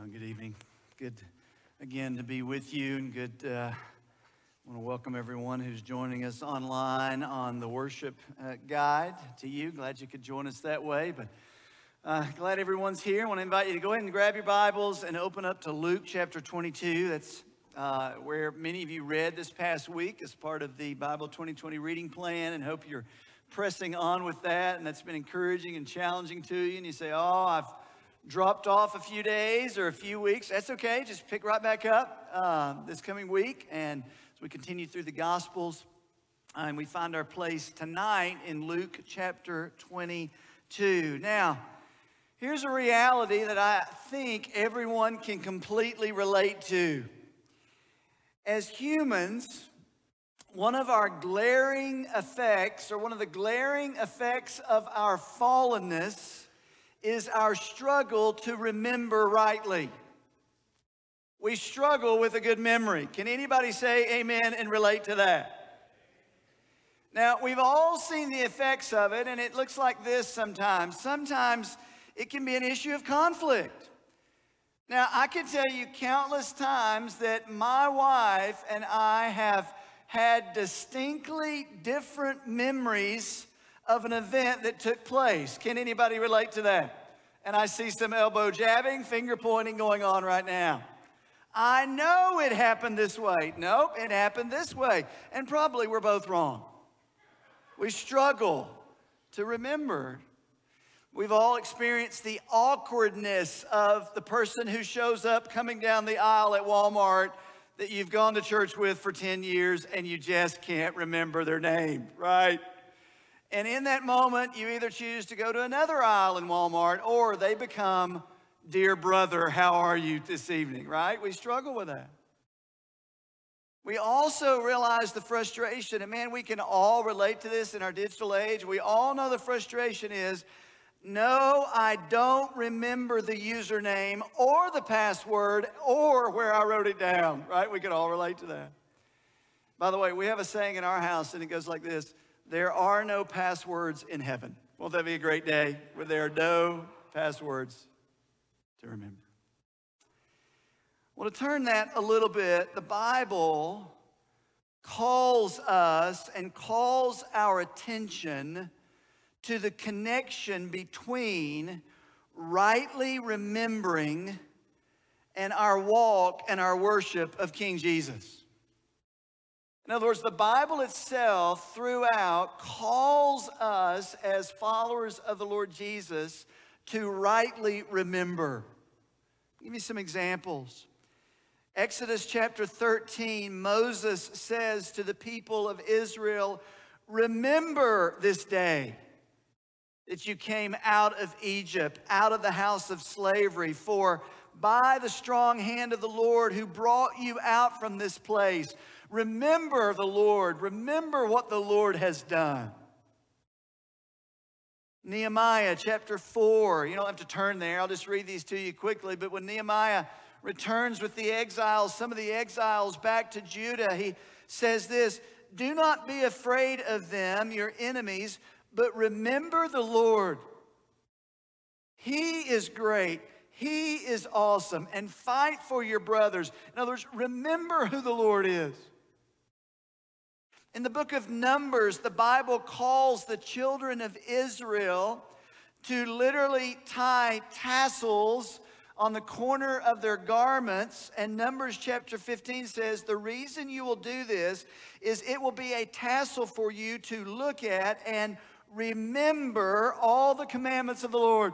Uh, good evening. Good again to be with you, and good. Uh, I want to welcome everyone who's joining us online on the worship uh, guide. To you, glad you could join us that way. But uh, glad everyone's here. I want to invite you to go ahead and grab your Bibles and open up to Luke chapter 22. That's uh, where many of you read this past week as part of the Bible 2020 reading plan, and hope you're pressing on with that. And that's been encouraging and challenging to you. And you say, "Oh, I've." Dropped off a few days or a few weeks, that's okay. Just pick right back up uh, this coming week. And as we continue through the Gospels, uh, and we find our place tonight in Luke chapter 22. Now, here's a reality that I think everyone can completely relate to. As humans, one of our glaring effects, or one of the glaring effects of our fallenness, is our struggle to remember rightly. We struggle with a good memory. Can anybody say amen and relate to that? Now, we've all seen the effects of it, and it looks like this sometimes. Sometimes it can be an issue of conflict. Now, I can tell you countless times that my wife and I have had distinctly different memories of an event that took place. Can anybody relate to that? And I see some elbow jabbing, finger pointing going on right now. I know it happened this way. Nope, it happened this way. And probably we're both wrong. We struggle to remember. We've all experienced the awkwardness of the person who shows up coming down the aisle at Walmart that you've gone to church with for 10 years and you just can't remember their name, right? And in that moment, you either choose to go to another aisle in Walmart or they become, Dear brother, how are you this evening, right? We struggle with that. We also realize the frustration, and man, we can all relate to this in our digital age. We all know the frustration is no, I don't remember the username or the password or where I wrote it down, right? We can all relate to that. By the way, we have a saying in our house, and it goes like this there are no passwords in heaven. Won't that be a great day where there are no passwords to remember? Well, to turn that a little bit, the Bible calls us and calls our attention to the connection between rightly remembering and our walk and our worship of King Jesus. In other words, the Bible itself throughout calls us as followers of the Lord Jesus to rightly remember. I'll give me some examples. Exodus chapter 13, Moses says to the people of Israel, Remember this day that you came out of Egypt, out of the house of slavery, for by the strong hand of the Lord who brought you out from this place, Remember the Lord. Remember what the Lord has done. Nehemiah chapter 4. You don't have to turn there. I'll just read these to you quickly. But when Nehemiah returns with the exiles, some of the exiles back to Judah, he says this Do not be afraid of them, your enemies, but remember the Lord. He is great. He is awesome. And fight for your brothers. In other words, remember who the Lord is. In the book of Numbers, the Bible calls the children of Israel to literally tie tassels on the corner of their garments. And Numbers chapter 15 says, The reason you will do this is it will be a tassel for you to look at and remember all the commandments of the Lord.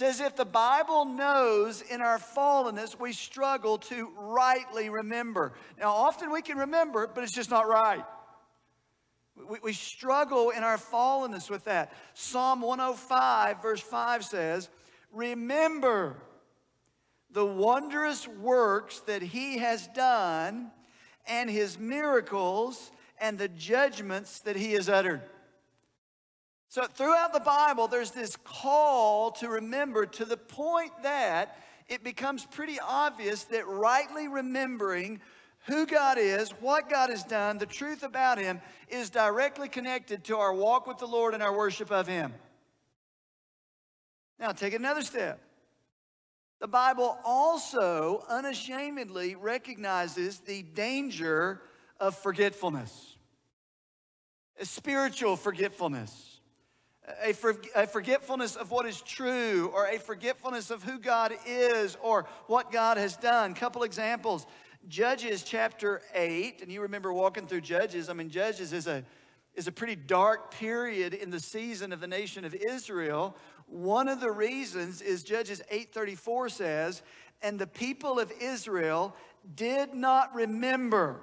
As if the Bible knows in our fallenness we struggle to rightly remember. Now, often we can remember, but it's just not right. We, we struggle in our fallenness with that. Psalm 105, verse 5 says, Remember the wondrous works that he has done and his miracles and the judgments that he has uttered. So, throughout the Bible, there's this call to remember to the point that it becomes pretty obvious that rightly remembering who God is, what God has done, the truth about Him is directly connected to our walk with the Lord and our worship of Him. Now, take another step. The Bible also unashamedly recognizes the danger of forgetfulness, spiritual forgetfulness a, for, a, forgetfulness of what is true or a forgetfulness of who God is or what God has done. Couple examples. Judges chapter 8, and you remember walking through Judges. I mean, Judges is a, is a pretty dark period in the season of the nation of Israel. One of the reasons is Judges 8:34 says, "And the people of Israel did not remember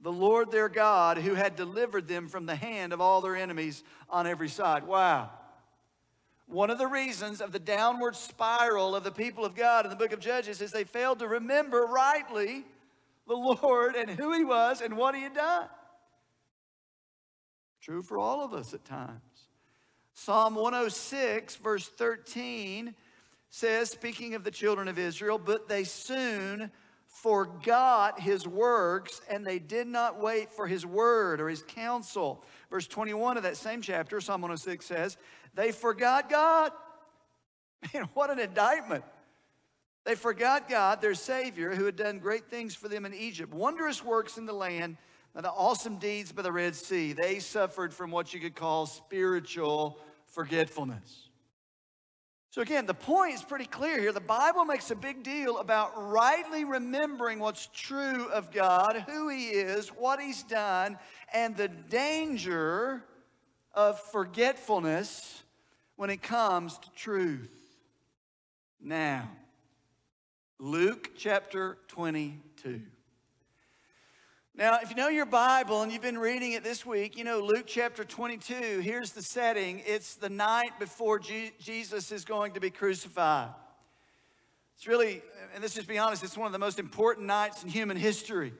the Lord their God who had delivered them from the hand of all their enemies on every side. Wow. One of the reasons of the downward spiral of the people of God in the book of Judges is they failed to remember rightly the Lord and who He was and what He had done. True for all of us at times. Psalm 106, verse 13 says, speaking of the children of Israel, but they soon forgot his works and they did not wait for his word or his counsel. Verse 21 of that same chapter, Psalm 106 says, they forgot God. Man, what an indictment. They forgot God, their Savior, who had done great things for them in Egypt, wondrous works in the land, and the awesome deeds by the Red Sea. They suffered from what you could call spiritual forgetfulness. So, again, the point is pretty clear here. The Bible makes a big deal about rightly remembering what's true of God, who He is, what He's done, and the danger of forgetfulness when it comes to truth. Now, Luke chapter 22. Now, if you know your Bible and you've been reading it this week, you know Luke chapter 22, here's the setting. It's the night before Jesus is going to be crucified. It's really, and let's just be honest, it's one of the most important nights in human history.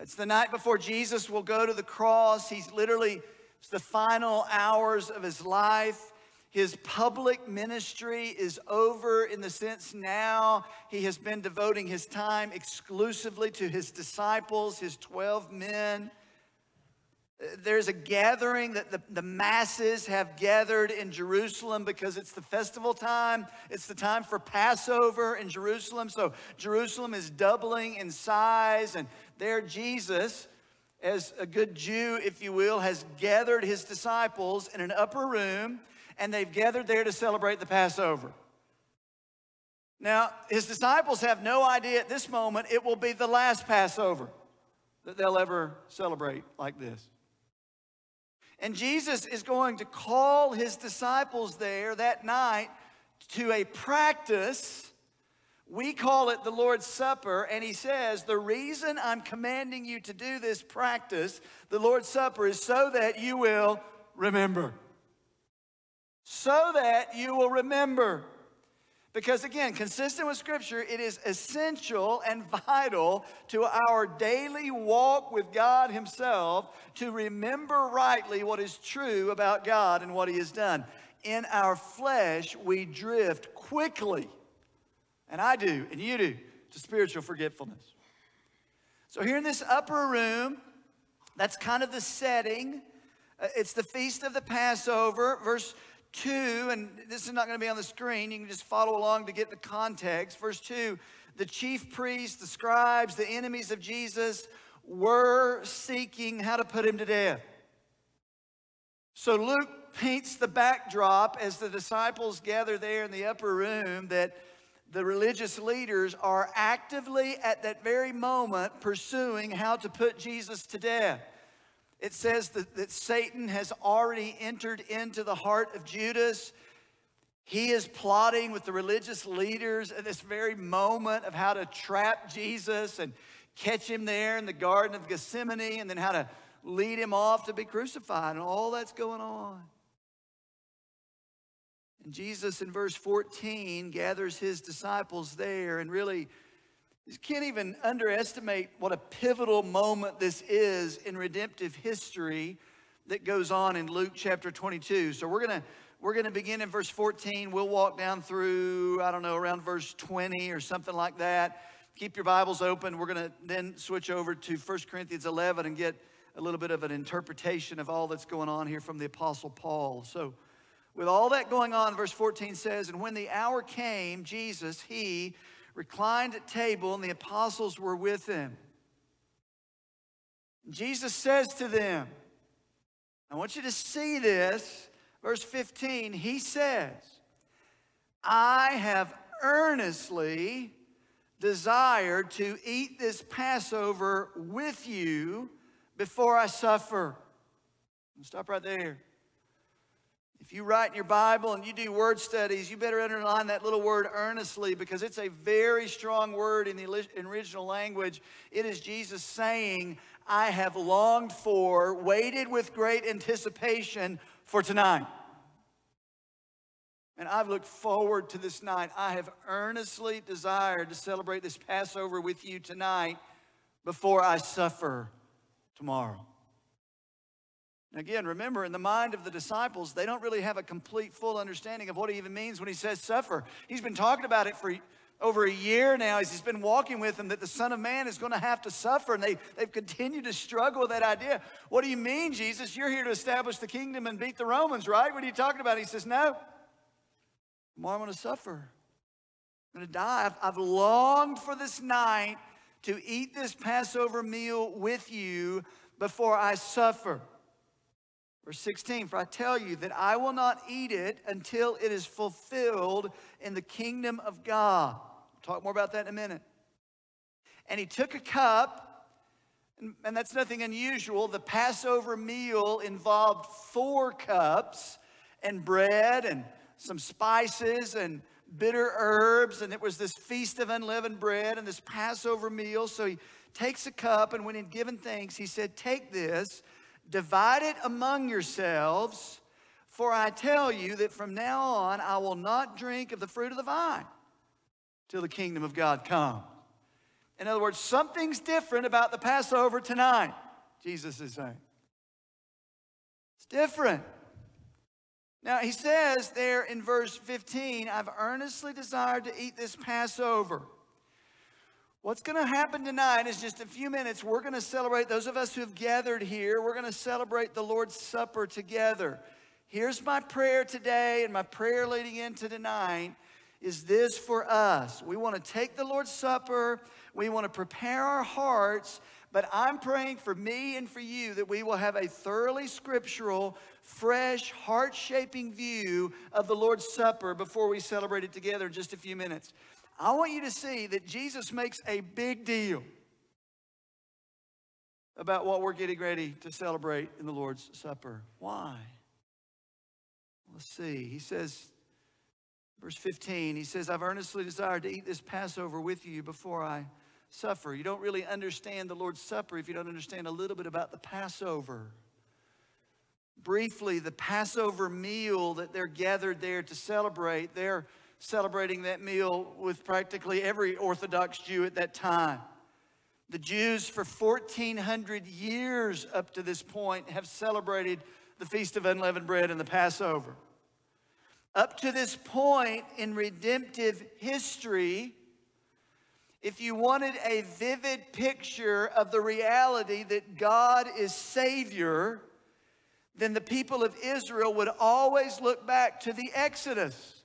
It's the night before Jesus will go to the cross. He's literally, it's the final hours of his life. His public ministry is over in the sense now he has been devoting his time exclusively to his disciples, his 12 men. There's a gathering that the, the masses have gathered in Jerusalem because it's the festival time. It's the time for Passover in Jerusalem. So Jerusalem is doubling in size. And there, Jesus, as a good Jew, if you will, has gathered his disciples in an upper room and they've gathered there to celebrate the Passover. Now, his disciples have no idea at this moment it will be the last Passover that they'll ever celebrate like this. And Jesus is going to call his disciples there that night to a practice. We call it the Lord's Supper, and he says, The reason I'm commanding you to do this practice, the Lord's Supper, is so that you will remember so that you will remember. Because again, consistent with Scripture, it is essential and vital to our daily walk with God Himself to remember rightly what is true about God and what He has done. In our flesh, we drift quickly, and I do, and you do, to spiritual forgetfulness. So, here in this upper room, that's kind of the setting. Uh, it's the feast of the Passover. Verse 2, and this is not going to be on the screen, you can just follow along to get the context. Verse 2 the chief priests, the scribes, the enemies of Jesus were seeking how to put him to death. So Luke paints the backdrop as the disciples gather there in the upper room that the religious leaders are actively at that very moment pursuing how to put Jesus to death it says that, that Satan has already entered into the heart of Judas. He is plotting with the religious leaders at this very moment of how to trap Jesus and catch him there in the Garden of Gethsemane and then how to lead him off to be crucified. And all that's going on. And Jesus in verse 14 gathers his disciples there and really you can't even underestimate what a pivotal moment this is in redemptive history that goes on in Luke chapter 22. So we're going to we're going to begin in verse 14. We'll walk down through I don't know around verse 20 or something like that. Keep your Bibles open. We're going to then switch over to 1 Corinthians 11 and get a little bit of an interpretation of all that's going on here from the apostle Paul. So With all that going on, verse 14 says, And when the hour came, Jesus, he reclined at table, and the apostles were with him. Jesus says to them, I want you to see this. Verse 15, he says, I have earnestly desired to eat this Passover with you before I suffer. Stop right there. If you write in your Bible and you do word studies, you better underline that little word earnestly because it's a very strong word in the original language. It is Jesus saying, I have longed for, waited with great anticipation for tonight. And I've looked forward to this night. I have earnestly desired to celebrate this Passover with you tonight before I suffer tomorrow. Again, remember, in the mind of the disciples, they don't really have a complete, full understanding of what he even means when he says suffer. He's been talking about it for over a year now as he's been walking with them that the Son of Man is going to have to suffer. And they, they've continued to struggle with that idea. What do you mean, Jesus? You're here to establish the kingdom and beat the Romans, right? What are you talking about? He says, No. Tomorrow I'm going to suffer. I'm going to die. I've, I've longed for this night to eat this Passover meal with you before I suffer. Verse 16, for I tell you that I will not eat it until it is fulfilled in the kingdom of God. We'll talk more about that in a minute. And he took a cup, and, and that's nothing unusual. The Passover meal involved four cups and bread and some spices and bitter herbs. And it was this feast of unleavened bread and this Passover meal. So he takes a cup, and when he'd given thanks, he said, Take this Divide it among yourselves, for I tell you that from now on I will not drink of the fruit of the vine till the kingdom of God come. In other words, something's different about the Passover tonight, Jesus is saying. It's different. Now, he says there in verse 15, I've earnestly desired to eat this Passover. What's going to happen tonight is just a few minutes. We're going to celebrate, those of us who have gathered here, we're going to celebrate the Lord's Supper together. Here's my prayer today, and my prayer leading into tonight is this for us. We want to take the Lord's Supper, we want to prepare our hearts, but I'm praying for me and for you that we will have a thoroughly scriptural, fresh, heart shaping view of the Lord's Supper before we celebrate it together in just a few minutes. I want you to see that Jesus makes a big deal about what we're getting ready to celebrate in the Lord's Supper. Why? Let's see. He says, verse 15, he says, I've earnestly desired to eat this Passover with you before I suffer. You don't really understand the Lord's Supper if you don't understand a little bit about the Passover. Briefly, the Passover meal that they're gathered there to celebrate, they're celebrating that meal with practically every Orthodox Jew at that time. The Jews, for 1,400 years up to this point, have celebrated the Feast of Unleavened Bread and the Passover. Up to this point in redemptive history, if you wanted a vivid picture of the reality that God is Savior, then the people of Israel would always look back to the Exodus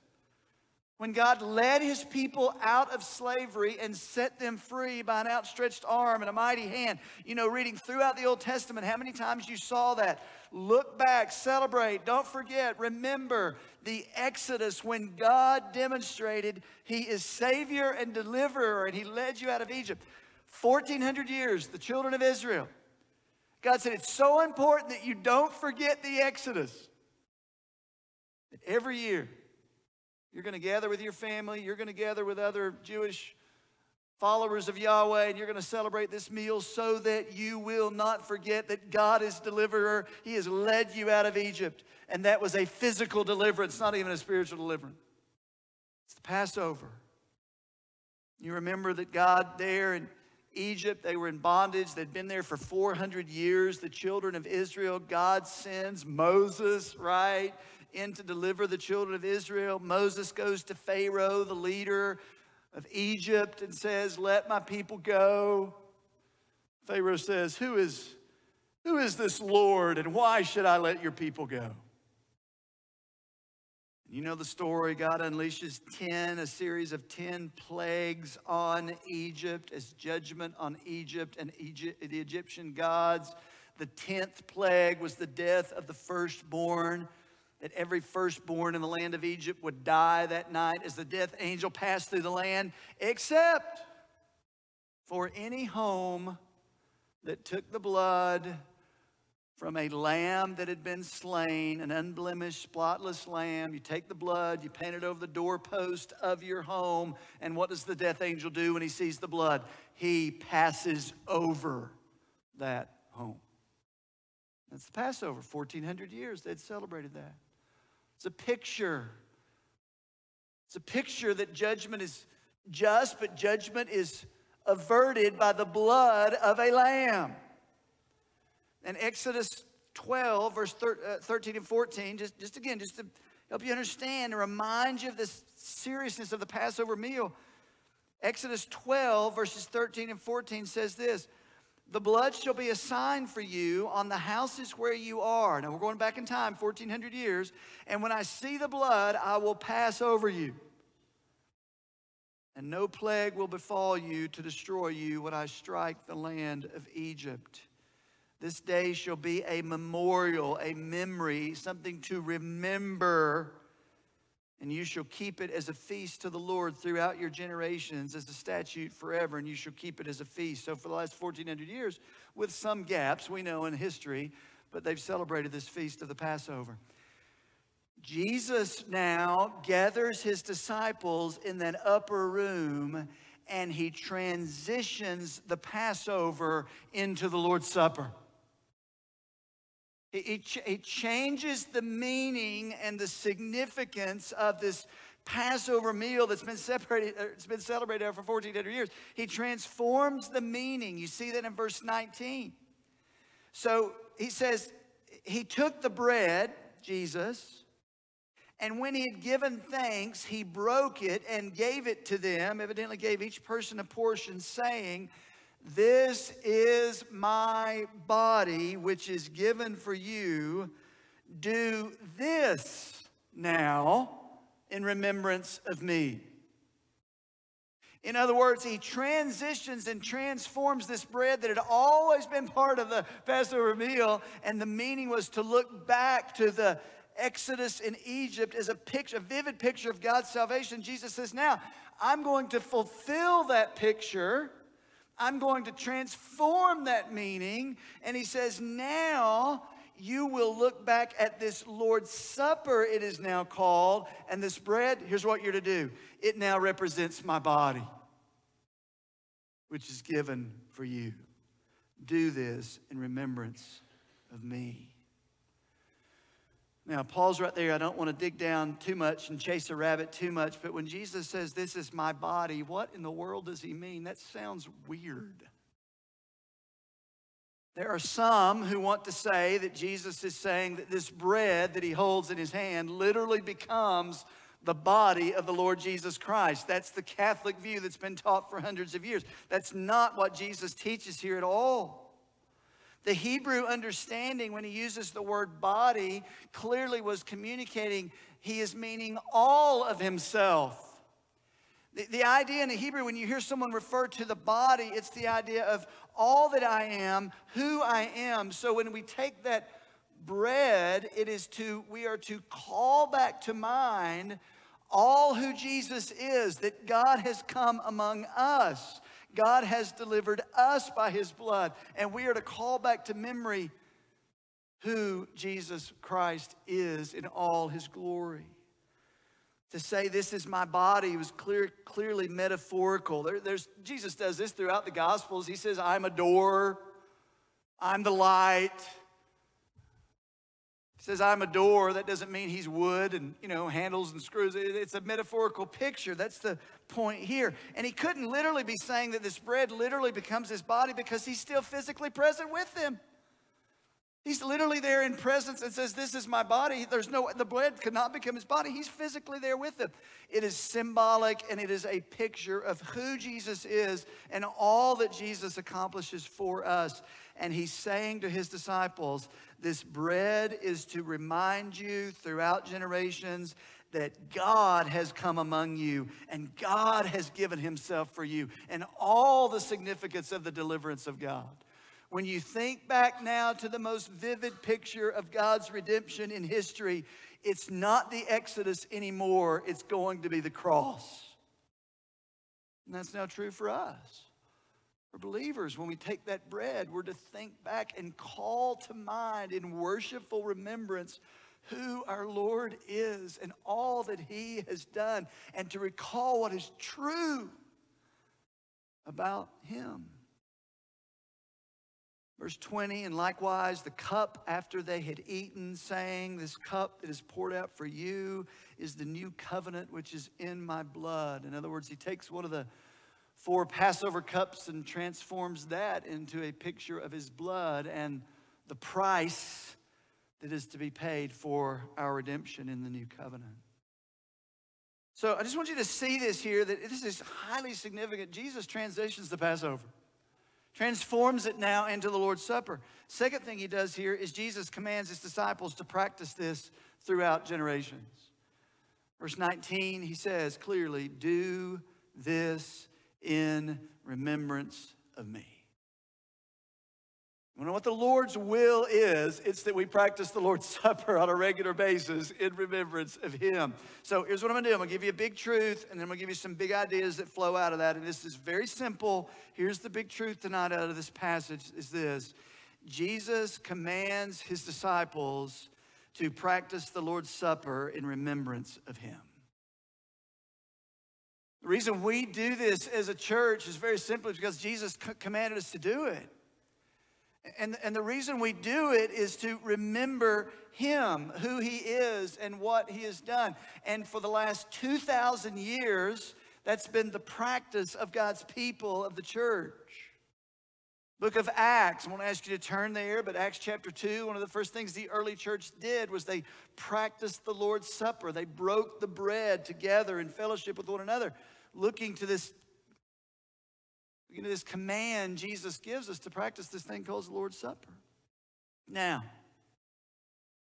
when God led his people out of slavery and set them free by an outstretched arm and a mighty hand. You know, reading throughout the Old Testament, how many times you saw that? Look back, celebrate, don't forget, remember the Exodus when God demonstrated he is Savior and deliverer and he led you out of Egypt. 1400 years, the children of Israel. God said, It's so important that you don't forget the Exodus. Every year, you're going to gather with your family, you're going to gather with other Jewish followers of Yahweh, and you're going to celebrate this meal so that you will not forget that God is deliverer. He has led you out of Egypt. And that was a physical deliverance, not even a spiritual deliverance. It's the Passover. You remember that God there in Egypt, they were in bondage. They'd been there for 400 years. The children of Israel, God sends Moses, right? In to deliver the children of Israel. Moses goes to Pharaoh, the leader of Egypt, and says, Let my people go. Pharaoh says, Who is, who is this Lord, and why should I let your people go? You know the story. God unleashes 10, a series of 10 plagues on Egypt as judgment on Egypt and Egypt, the Egyptian gods. The 10th plague was the death of the firstborn, that every firstborn in the land of Egypt would die that night as the death angel passed through the land, except for any home that took the blood from a lamb that had been slain, an unblemished, spotless lamb. You take the blood, you paint it over the doorpost of your home, and what does the death angel do when he sees the blood? He passes over that home. That's the Passover. 1400 years they'd celebrated that. It's a picture. It's a picture that judgment is just, but judgment is averted by the blood of a lamb. And Exodus 12, verse uh, 13 and 14, just, just again, just to help you understand and remind you of the seriousness of the Passover meal. Exodus 12, verses 13 and 14 says this The blood shall be a sign for you on the houses where you are. Now we're going back in time, 1400 years. And when I see the blood, I will pass over you. And no plague will befall you to destroy you when I strike the land of Egypt. This day shall be a memorial, a memory, something to remember. And you shall keep it as a feast to the Lord throughout your generations, as a statute forever, and you shall keep it as a feast. So, for the last 1400 years, with some gaps, we know in history, but they've celebrated this feast of the Passover. Jesus now gathers his disciples in that upper room and he transitions the Passover into the Lord's Supper. It, it, changes the meaning and the significance of this Passover meal that's been separated, uh, it's been celebrated for 1400 years. He transforms the meaning. You see that in verse 19. So he says, He took the bread, Jesus, and when he had given thanks, he broke it and gave it to them, evidently gave each person a portion, saying, this is my body, which is given for you. Do this now in remembrance of me. In other words, he transitions and transforms this bread that had always been part of the Passover meal, and the meaning was to look back to the Exodus in Egypt as a picture, a vivid picture of God's salvation. Jesus says, Now, I'm going to fulfill that picture I'm going to transform that meaning. And he says, now you will look back at this Lord's Supper, it is now called, and this bread, here's what you're to do it now represents my body, which is given for you. Do this in remembrance of me. Now, Paul's right there. I don't want to dig down too much and chase a rabbit too much, but when Jesus says, This is my body, what in the world does he mean? That sounds weird. There are some who want to say that Jesus is saying that this bread that he holds in his hand literally becomes the body of the Lord Jesus Christ. That's the Catholic view that's been taught for hundreds of years. That's not what Jesus teaches here at all. The Hebrew understanding, when he uses the word body, clearly was communicating he is meaning all of himself. The, the idea in the Hebrew, when you hear someone refer to the body, it's the idea of all that I am, who I am. So when we take that bread, it is to, we are to call back to mind all who Jesus is, that God has come among us. God has delivered us by his blood, and we are to call back to memory who Jesus Christ is in all his glory. To say this is my body was clear, clearly metaphorical. There, there's, Jesus does this throughout the Gospels. He says, I'm a door, I'm the light, he says, I'm a door. That doesn't mean he's wood and, you know, handles and screws. It's a metaphorical picture. That's the point here. And he couldn't literally be saying that this bread literally becomes his body because he's still physically present with them. He's literally there in presence and says, This is my body. There's no, the bread could not become his body. He's physically there with them. It is symbolic and it is a picture of who Jesus is and all that Jesus accomplishes for us. And he's saying to his disciples, This bread is to remind you throughout generations that God has come among you and God has given himself for you and all the significance of the deliverance of God. When you think back now to the most vivid picture of God's redemption in history, it's not the Exodus anymore, it's going to be the cross. And that's now true for us. Believers, when we take that bread, we're to think back and call to mind in worshipful remembrance who our Lord is and all that He has done, and to recall what is true about Him. Verse 20, and likewise the cup after they had eaten, saying, This cup that is poured out for you is the new covenant which is in my blood. In other words, he takes one of the four Passover cups and transforms that into a picture of his blood and the price that is to be paid for our redemption in the new covenant. So I just want you to see this here that this is highly significant. Jesus transitions the Passover, transforms it now into the Lord's Supper. Second thing he does here is Jesus commands his disciples to practice this throughout generations. Verse 19, he says clearly, Do this in remembrance of me. You know what the Lord's will is? It's that we practice the Lord's Supper on a regular basis in remembrance of Him. So here's what I'm gonna do I'm gonna give you a big truth, and then I'm gonna give you some big ideas that flow out of that. And this is very simple. Here's the big truth tonight out of this passage is this Jesus commands His disciples to practice the Lord's Supper in remembrance of Him. The reason we do this as a church is very simply because Jesus commanded us to do it. And, and the reason we do it is to remember Him, who He is, and what He has done. And for the last 2,000 years, that's been the practice of God's people, of the church. Book of Acts, I want to ask you to turn there, but Acts chapter 2, one of the first things the early church did was they practiced the Lord's Supper. They broke the bread together in fellowship with one another, looking to this you know, this command Jesus gives us to practice this thing called the Lord's Supper. Now,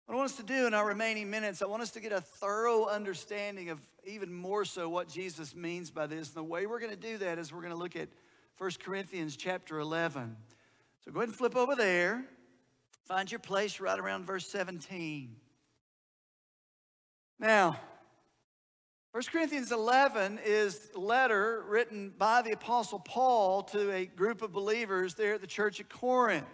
what I want us to do in our remaining minutes, I want us to get a thorough understanding of even more so what Jesus means by this. And the way we're going to do that is we're going to look at 1 Corinthians chapter 11. So go ahead and flip over there. Find your place right around verse 17. Now, 1 Corinthians 11 is a letter written by the Apostle Paul to a group of believers there at the church at Corinth.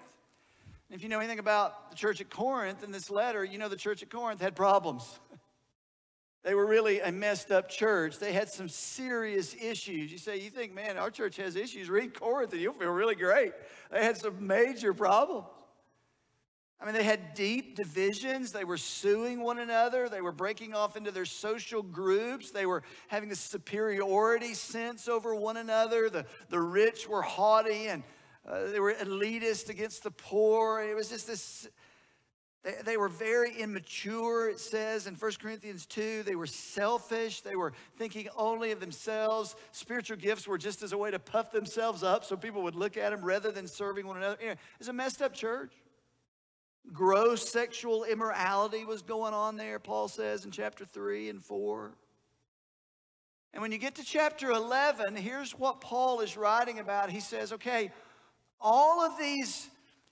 if you know anything about the church at Corinth in this letter, you know the church at Corinth had problems. They were really a messed up church. They had some serious issues. You say, you think, man, our church has issues. Read Corinth and you'll feel really great. They had some major problems. I mean, they had deep divisions. They were suing one another. They were breaking off into their social groups. They were having a superiority sense over one another. The, the rich were haughty and uh, they were elitist against the poor. It was just this, they, they were very immature, it says in 1 Corinthians 2. They were selfish. They were thinking only of themselves. Spiritual gifts were just as a way to puff themselves up so people would look at them rather than serving one another. Anyway, it's a messed up church. Gross sexual immorality was going on there, Paul says in chapter 3 and 4. And when you get to chapter 11, here's what Paul is writing about. He says, okay, all of these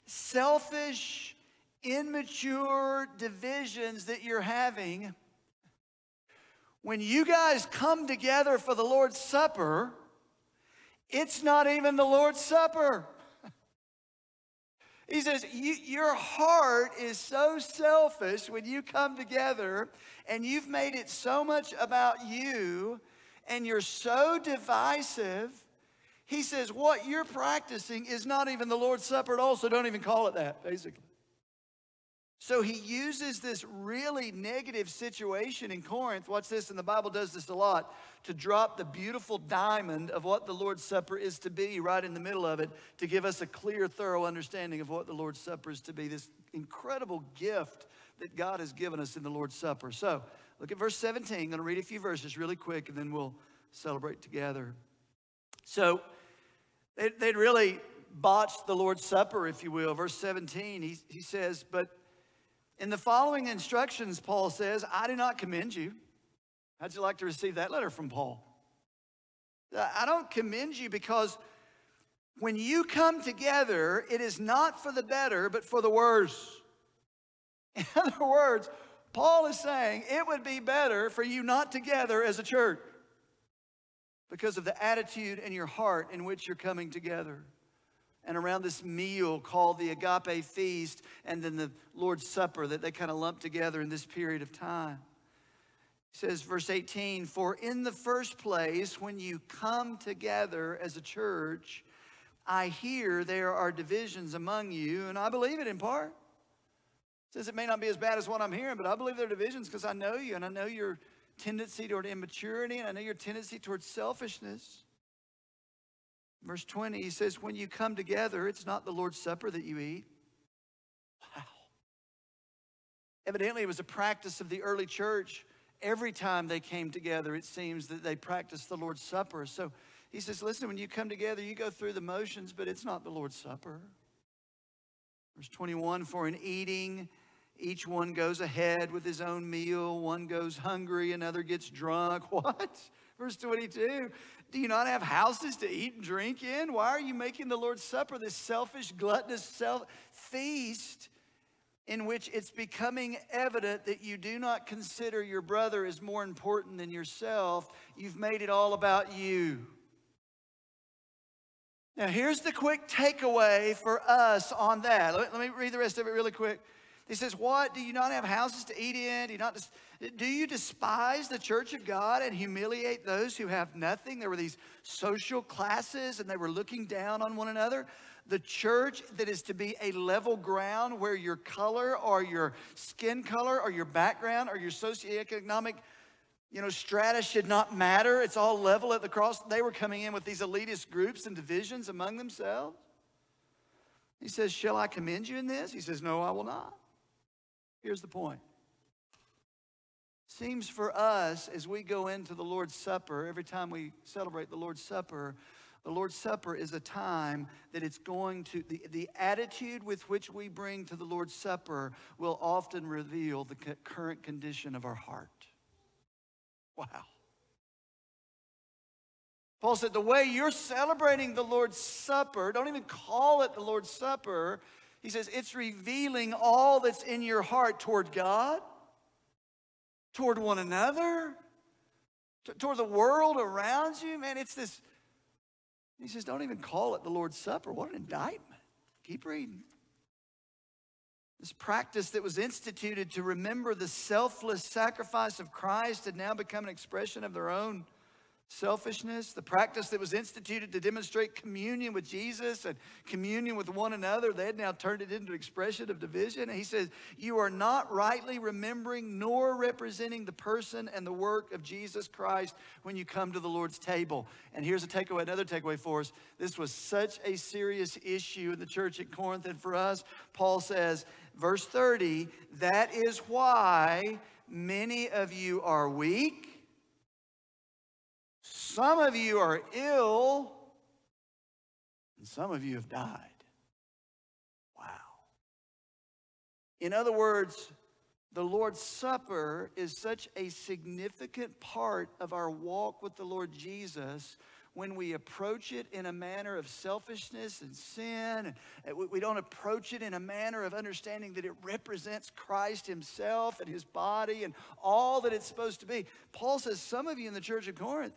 selfish, immature divisions that you're having, when you guys come together for the Lord's Supper, it's not even the Lord's Supper. He says, Your heart is so selfish when you come together and you've made it so much about you and you're so divisive. He says, What you're practicing is not even the Lord's Supper at all, so don't even call it that, basically. So he uses this really negative situation in Corinth. Watch this, and the Bible does this a lot to drop the beautiful diamond of what the Lord's Supper is to be right in the middle of it to give us a clear, thorough understanding of what the Lord's Supper is to be. This incredible gift that God has given us in the Lord's Supper. So look at verse 17. I'm going to read a few verses really quick and then we'll celebrate together. So they'd really botched the Lord's Supper, if you will. Verse 17, he, he says, But in the following instructions, Paul says, I do not commend you How'd you like to receive that letter from Paul? Uh, I don't commend you because when you come together, it is not for the better, but for the worse. In other words, Paul is saying it would be better for you not together as a church because of the attitude in your heart in which you're coming together. And around this meal called the agape feast and then the Lord's Supper that they kind of lump together in this period of time. He says, verse 18, for in the first place, when you come together as a church, I hear there are divisions among you, and I believe it in part. It says it may not be as bad as what I'm hearing, but I believe there are divisions because I know you and I know your tendency toward immaturity and I know your tendency towards selfishness. Verse 20, he says, When you come together, it's not the Lord's Supper that you eat. Wow. Evidently, it was a practice of the early church. Every time they came together, it seems that they practiced the Lord's Supper. So he says, Listen, when you come together, you go through the motions, but it's not the Lord's Supper. Verse 21 For in eating, each one goes ahead with his own meal. One goes hungry, another gets drunk. What? Verse 22 Do you not have houses to eat and drink in? Why are you making the Lord's Supper this selfish, gluttonous self feast in which it's becoming evident that you do not consider your brother as more important than yourself? You've made it all about you. Now, here's the quick takeaway for us on that. Let, let me read the rest of it really quick. He says, What? Do you not have houses to eat in? Do you, not, do you despise the church of God and humiliate those who have nothing? There were these social classes and they were looking down on one another. The church that is to be a level ground where your color or your skin color or your background or your socioeconomic you know, strata should not matter. It's all level at the cross. They were coming in with these elitist groups and divisions among themselves. He says, Shall I commend you in this? He says, No, I will not. Here's the point. Seems for us as we go into the Lord's Supper, every time we celebrate the Lord's Supper, the Lord's Supper is a time that it's going to, the, the attitude with which we bring to the Lord's Supper will often reveal the current condition of our heart. Wow. Paul said, the way you're celebrating the Lord's Supper, don't even call it the Lord's Supper. He says, it's revealing all that's in your heart toward God, toward one another, toward the world around you. Man, it's this. He says, don't even call it the Lord's Supper. What an indictment. Keep reading. This practice that was instituted to remember the selfless sacrifice of Christ had now become an expression of their own selfishness, the practice that was instituted to demonstrate communion with Jesus and communion with one another, they had now turned it into expression of division. And he says, You are not rightly remembering nor representing the person and the work of Jesus Christ when you come to the Lord's table. And here's a takeaway, another takeaway for us. This was such a serious issue in the church at Corinth. And for us, Paul says, verse 30, that is why many of you are weak some of you are ill, and some of you have died. Wow. In other words, the Lord's Supper is such a significant part of our walk with the Lord Jesus when we approach it in a manner of selfishness and sin. We don't approach it in a manner of understanding that it represents Christ Himself and His body and all that it's supposed to be. Paul says, Some of you in the church of Corinth,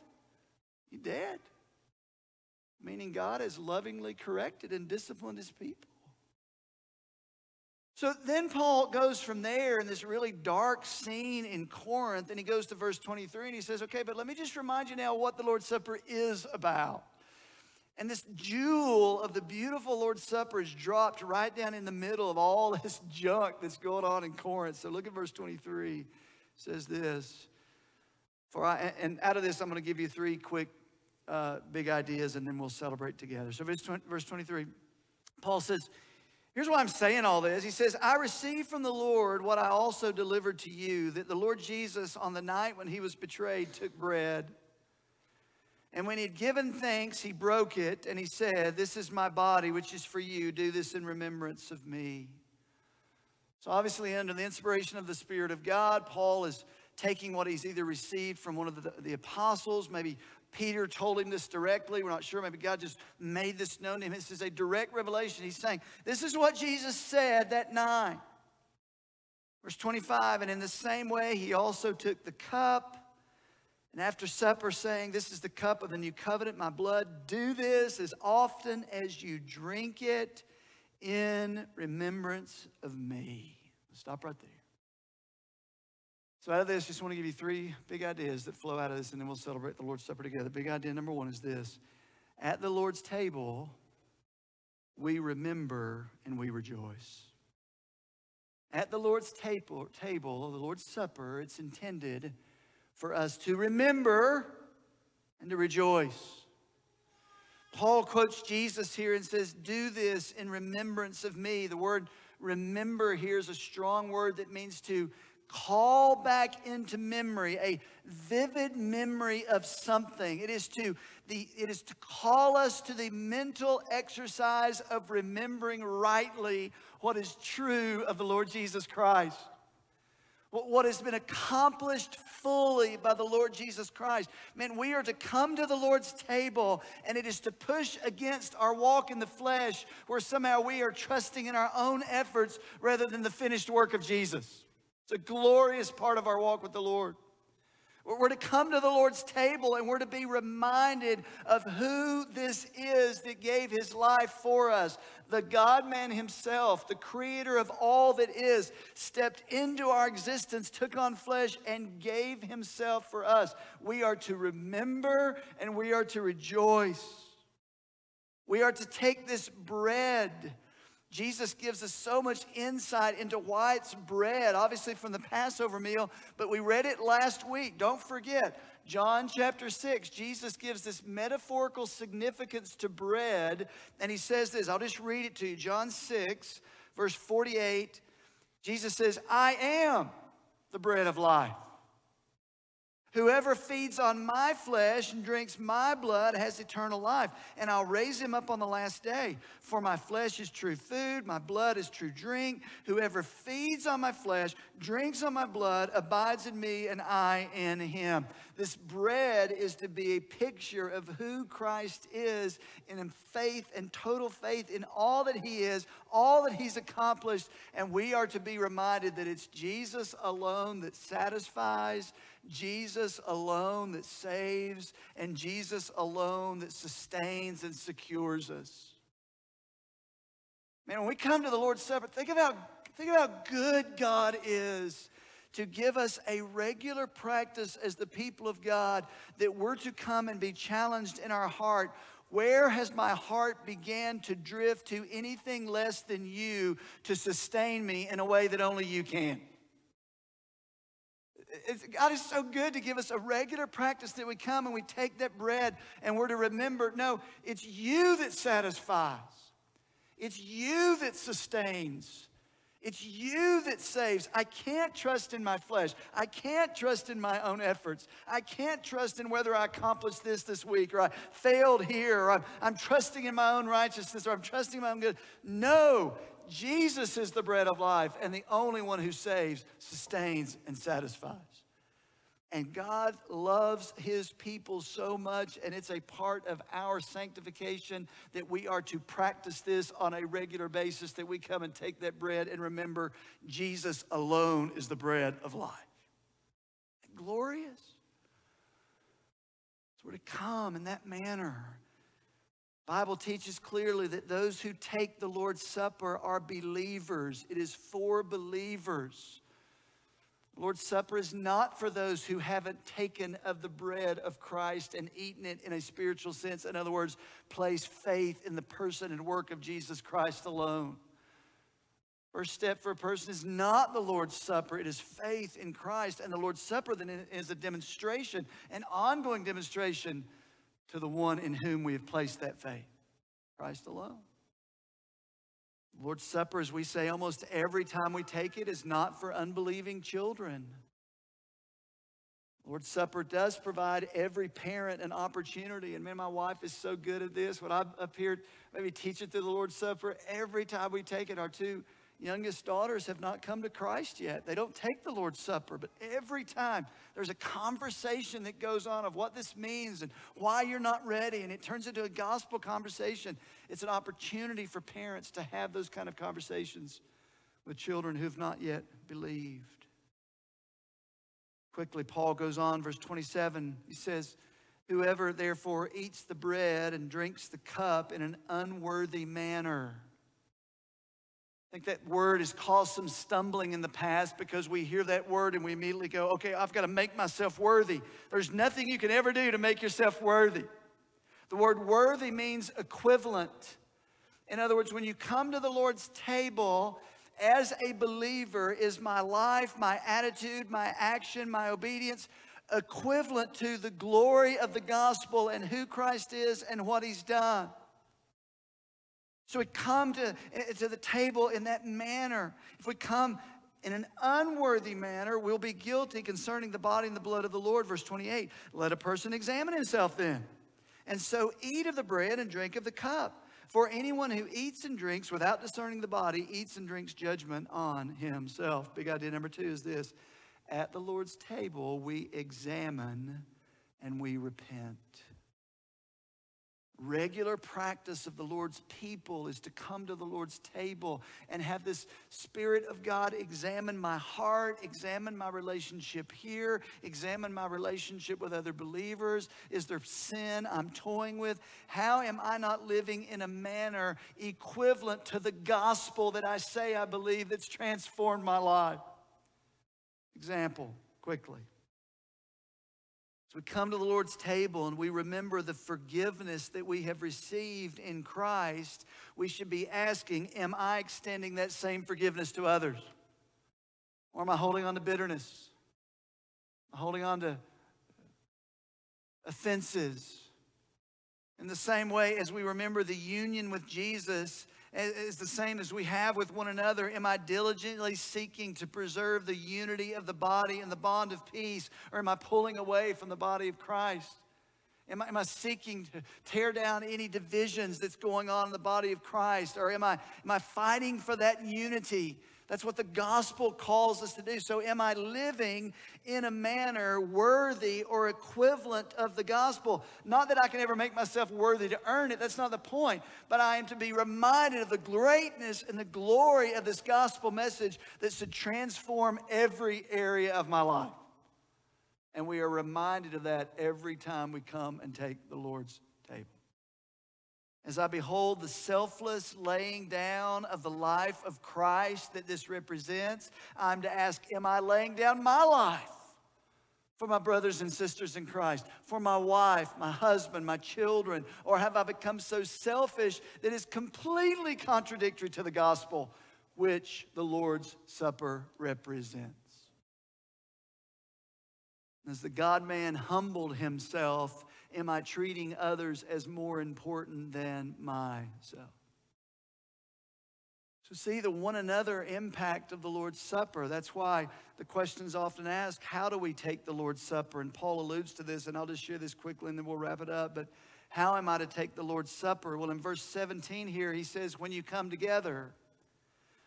you dead. Meaning God has lovingly corrected and disciplined his people. So then Paul goes from there in this really dark scene in Corinth, and he goes to verse 23 and he says, Okay, but let me just remind you now what the Lord's Supper is about. And this jewel of the beautiful Lord's Supper is dropped right down in the middle of all this junk that's going on in Corinth. So look at verse 23. It says this. For I, and out of this, I'm going to give you three quick uh, big ideas and then we'll celebrate together. So, verse, 20, verse 23, Paul says, Here's why I'm saying all this. He says, I received from the Lord what I also delivered to you that the Lord Jesus, on the night when he was betrayed, took bread. And when he had given thanks, he broke it and he said, This is my body, which is for you. Do this in remembrance of me. So, obviously, under the inspiration of the Spirit of God, Paul is taking what he's either received from one of the, the apostles, maybe Peter told him this directly. We're not sure. Maybe God just made this known to him. This is a direct revelation. He's saying, This is what Jesus said that night. Verse 25, and in the same way, he also took the cup. And after supper, saying, This is the cup of the new covenant, my blood. Do this as often as you drink it in remembrance of me. Stop right there. So, out of this, I just want to give you three big ideas that flow out of this, and then we'll celebrate the Lord's Supper together. Big idea number one is this At the Lord's table, we remember and we rejoice. At the Lord's table, table, the Lord's Supper, it's intended for us to remember and to rejoice. Paul quotes Jesus here and says, Do this in remembrance of me. The word remember here is a strong word that means to call back into memory, a vivid memory of something. It is to the it is to call us to the mental exercise of remembering rightly what is true of the Lord Jesus Christ what has been accomplished fully by the Lord Jesus Christ. Man, we are to come to the Lord's table, and it is to push against our walk in the flesh where somehow we are trusting in our own efforts rather than the finished work of Jesus. It's a glorious part of our walk with the Lord. We're to come to the Lord's table and we're to be reminded of who this is that gave his life for us. The God man himself, the creator of all that is, stepped into our existence, took on flesh, and gave himself for us. We are to remember and we are to rejoice. We are to take this bread Jesus gives us so much insight into why it's bread, obviously from the Passover meal, but we read it last week. Don't forget, John chapter 6, Jesus gives this metaphorical significance to bread, and he says this. I'll just read it to you. John 6, verse 48. Jesus says, I am the bread of life. Whoever feeds on my flesh and drinks my blood has eternal life, and I'll raise him up on the last day. For my flesh is true food, my blood is true drink. Whoever feeds on my flesh, drinks on my blood, abides in me, and I in him. This bread is to be a picture of who Christ is and in faith and total faith in all that he is, all that he's accomplished, and we are to be reminded that it's Jesus alone that satisfies Jesus alone that saves, and Jesus alone that sustains and secures us. Man, when we come to the Lord's Supper, think of how, think of how good God is to give us a regular practice as the people of God that we're to come and be challenged in our heart. Where has my heart began to drift to anything less than you to sustain me in a way that only you can? it's, God is so good to give us a regular practice that we come and we take that bread and we're to remember no, it's you that satisfies, it's you that sustains. It's you that saves. I can't trust in my flesh. I can't trust in my own efforts. I can't trust in whether I accomplished this this week or I failed here or I'm, I'm trusting in my own righteousness or I'm trusting in my own good. No, Jesus is the bread of life and the only one who saves, sustains, and satisfies. And God loves his people so much, and it's a part of our sanctification that we are to practice this on a regular basis, that we come and take that bread and remember Jesus alone is the bread of life. Glorious. So we're to come in that manner Bible teaches clearly that those who take the Lord's Supper are believers. It is for believers. Lord's Supper is not for those who haven't taken of the bread of Christ and eaten it in a spiritual sense. In other words, place faith in the person and work of Jesus Christ alone. First step for a person is not the Lord's Supper, it is faith in Christ. And the Lord's Supper then is a demonstration, an ongoing demonstration to the one in whom we have placed that faith Christ alone. Lord's Supper, as we say almost every time we take it, is not for unbelieving children. Lord's Supper does provide every parent an opportunity. And man, my wife is so good at this. When I've appeared, maybe teach it through the Lord's Supper, every time we take it, our two youngest daughters have not come to Christ yet. They don't take the Lord's Supper, but every time there's a conversation that goes on of what this means and why you're not ready, and it turns into a gospel conversation. It's an opportunity for parents to have those kind of conversations with children who've not yet believed. Quickly, Paul goes on, verse 27. He says, Whoever therefore eats the bread and drinks the cup in an unworthy manner. I think that word has caused some stumbling in the past because we hear that word and we immediately go, okay, I've got to make myself worthy. There's nothing you can ever do to make yourself worthy. The word worthy means equivalent. In other words, when you come to the Lord's table as a believer, is my life, my attitude, my action, my obedience equivalent to the glory of the gospel and who Christ is and what he's done. So we come to, to the table in that manner. If we come in an unworthy manner, we'll be guilty concerning the body and the blood of the Lord. Verse 28 Let a person examine himself then. And so eat of the bread and drink of the cup. For anyone who eats and drinks without discerning the body eats and drinks judgment on himself. Big idea number two is this at the Lord's table, we examine and we repent. Regular practice of the Lord's people is to come to the Lord's table and have this Spirit of God examine my heart, examine my relationship here, examine my relationship with other believers. Is there sin I'm toying with? How am I not living in a manner equivalent to the gospel that I say I believe that's transformed my life? Example, quickly. As we come to the Lord's table and we remember the forgiveness that we have received in Christ, we should be asking, Am I extending that same forgiveness to others? Or am I holding on to bitterness? Holding on to offenses? In the same way as we remember the union with Jesus is the same as we have with one another? Am I diligently seeking to preserve the unity of the body and the bond of peace? Or am I pulling away from the body of Christ? Am I, am I seeking to tear down any divisions that's going on in the body of Christ? Or am I, am I fighting for that unity that's what the gospel calls us to do. So, am I living in a manner worthy or equivalent of the gospel? Not that I can ever make myself worthy to earn it, that's not the point. But I am to be reminded of the greatness and the glory of this gospel message that should transform every area of my life. And we are reminded of that every time we come and take the Lord's table. As I behold the selfless laying down of the life of Christ that this represents, I'm to ask, Am I laying down my life for my brothers and sisters in Christ, for my wife, my husband, my children? Or have I become so selfish that it's completely contradictory to the gospel, which the Lord's Supper represents? As the God man humbled himself am I treating others as more important than myself? So, see the one another impact of the Lord's Supper. That's why the question is often asked how do we take the Lord's Supper? And Paul alludes to this, and I'll just share this quickly and then we'll wrap it up. But how am I to take the Lord's Supper? Well, in verse 17 here, he says, when you come together.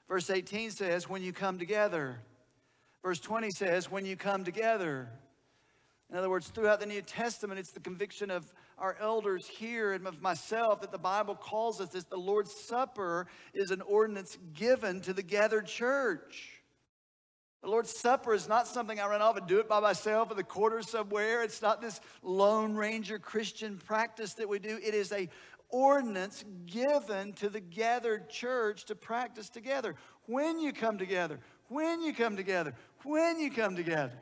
Verse 18 says, when you come together. Verse 20 says, when you come together. In other words, throughout the New Testament, it's the conviction of our elders here and of myself that the Bible calls us this the Lord's Supper is an ordinance given to the gathered church. The Lord's Supper is not something I run off and do it by myself in the corner somewhere. It's not this Lone Ranger Christian practice that we do. It is a ordinance given to the gathered church to practice together. When you come together, when you come together, when you come together.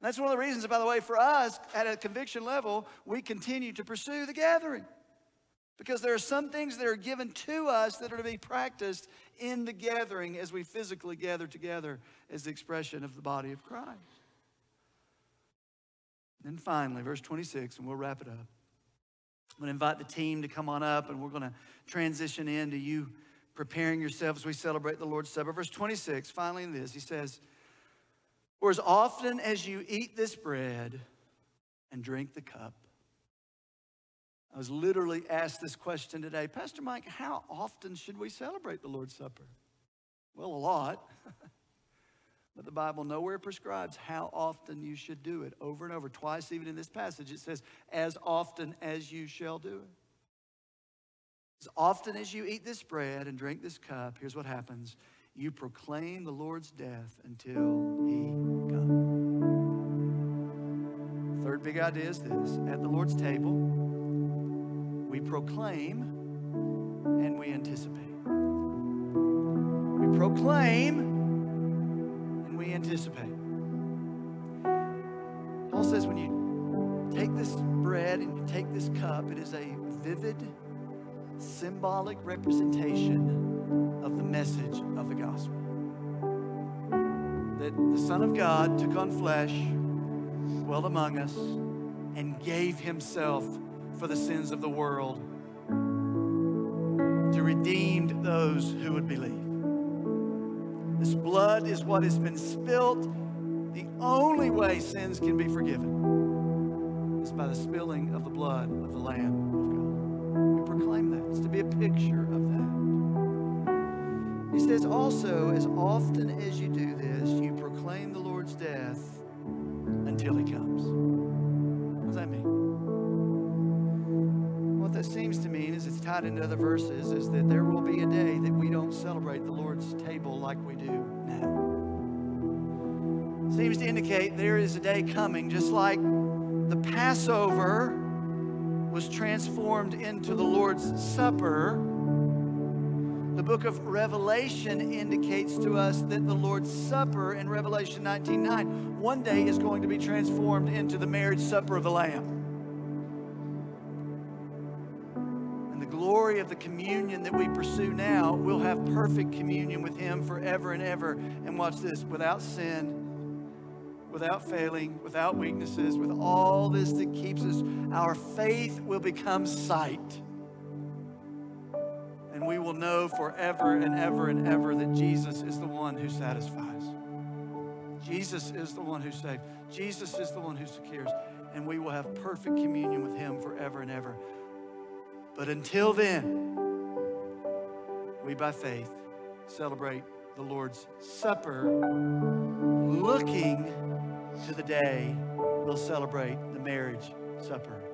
That's one of the reasons, by the way, for us at a conviction level, we continue to pursue the gathering. Because there are some things that are given to us that are to be practiced in the gathering as we physically gather together as the expression of the body of Christ. And then finally, verse 26, and we'll wrap it up. I'm going to invite the team to come on up, and we're going to transition into you preparing yourselves as we celebrate the Lord's Supper. Verse 26, finally, in this, he says, or as often as you eat this bread and drink the cup. I was literally asked this question today Pastor Mike, how often should we celebrate the Lord's Supper? Well, a lot. but the Bible nowhere prescribes how often you should do it. Over and over, twice, even in this passage, it says, as often as you shall do it. As often as you eat this bread and drink this cup, here's what happens you proclaim the Lord's death until he comes. Third big idea is this at the Lord's table, we proclaim and we anticipate. We proclaim and we anticipate. Paul says when you take this bread and you take this cup, it is a vivid, symbolic representation of the message of the gospel. That the Son of God took on flesh, dwelt among us, and gave himself for the sins of the world to redeem those who would believe. This blood is what has been spilt. The only way sins can be forgiven is by the spilling of the blood of the Lamb of God. We proclaim that. It's to be a picture of that. He says also, as often as you do this, you proclaim the Lord's death until he comes. What does that mean? What that seems to mean is it's tied into other verses is that there will be a day that we don't celebrate the Lord's table like we do now. Seems to indicate there is a day coming, just like the Passover was transformed into the Lord's Supper. The book of Revelation indicates to us that the Lord's Supper in Revelation 19:9 one day is going to be transformed into the marriage supper of the Lamb. And the glory of the communion that we pursue now will have perfect communion with Him forever and ever. And watch this without sin, without failing, without weaknesses, with all this that keeps us, our faith will become sight. And we will know forever and ever and ever that Jesus is the one who satisfies. Jesus is the one who saves. Jesus is the one who secures. And we will have perfect communion with Him forever and ever. But until then, we by faith celebrate the Lord's Supper, looking to the day we'll celebrate the marriage supper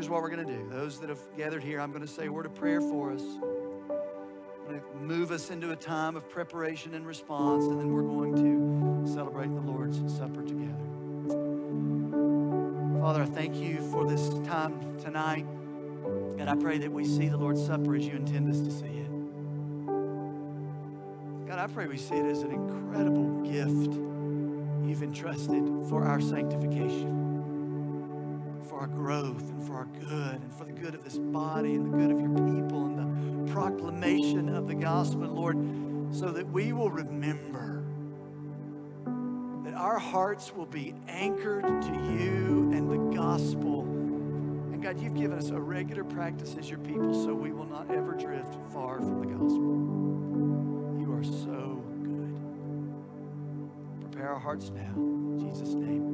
here's what we're going to do. Those that have gathered here, I'm going to say a word of prayer for us I'm going to move us into a time of preparation and response, and then we're going to celebrate the Lord's Supper together. Father, I thank you for this time tonight. And I pray that we see the Lord's Supper as you intend us to see it. God, I pray we see it as an incredible gift you've entrusted for our sanctification, our growth, and for our good, and for the good of this body, and the good of your people, and the proclamation of the gospel, Lord, so that we will remember that our hearts will be anchored to you and the gospel. And God, you've given us a regular practice as your people so we will not ever drift far from the gospel. You are so good. Prepare our hearts now. In Jesus' name.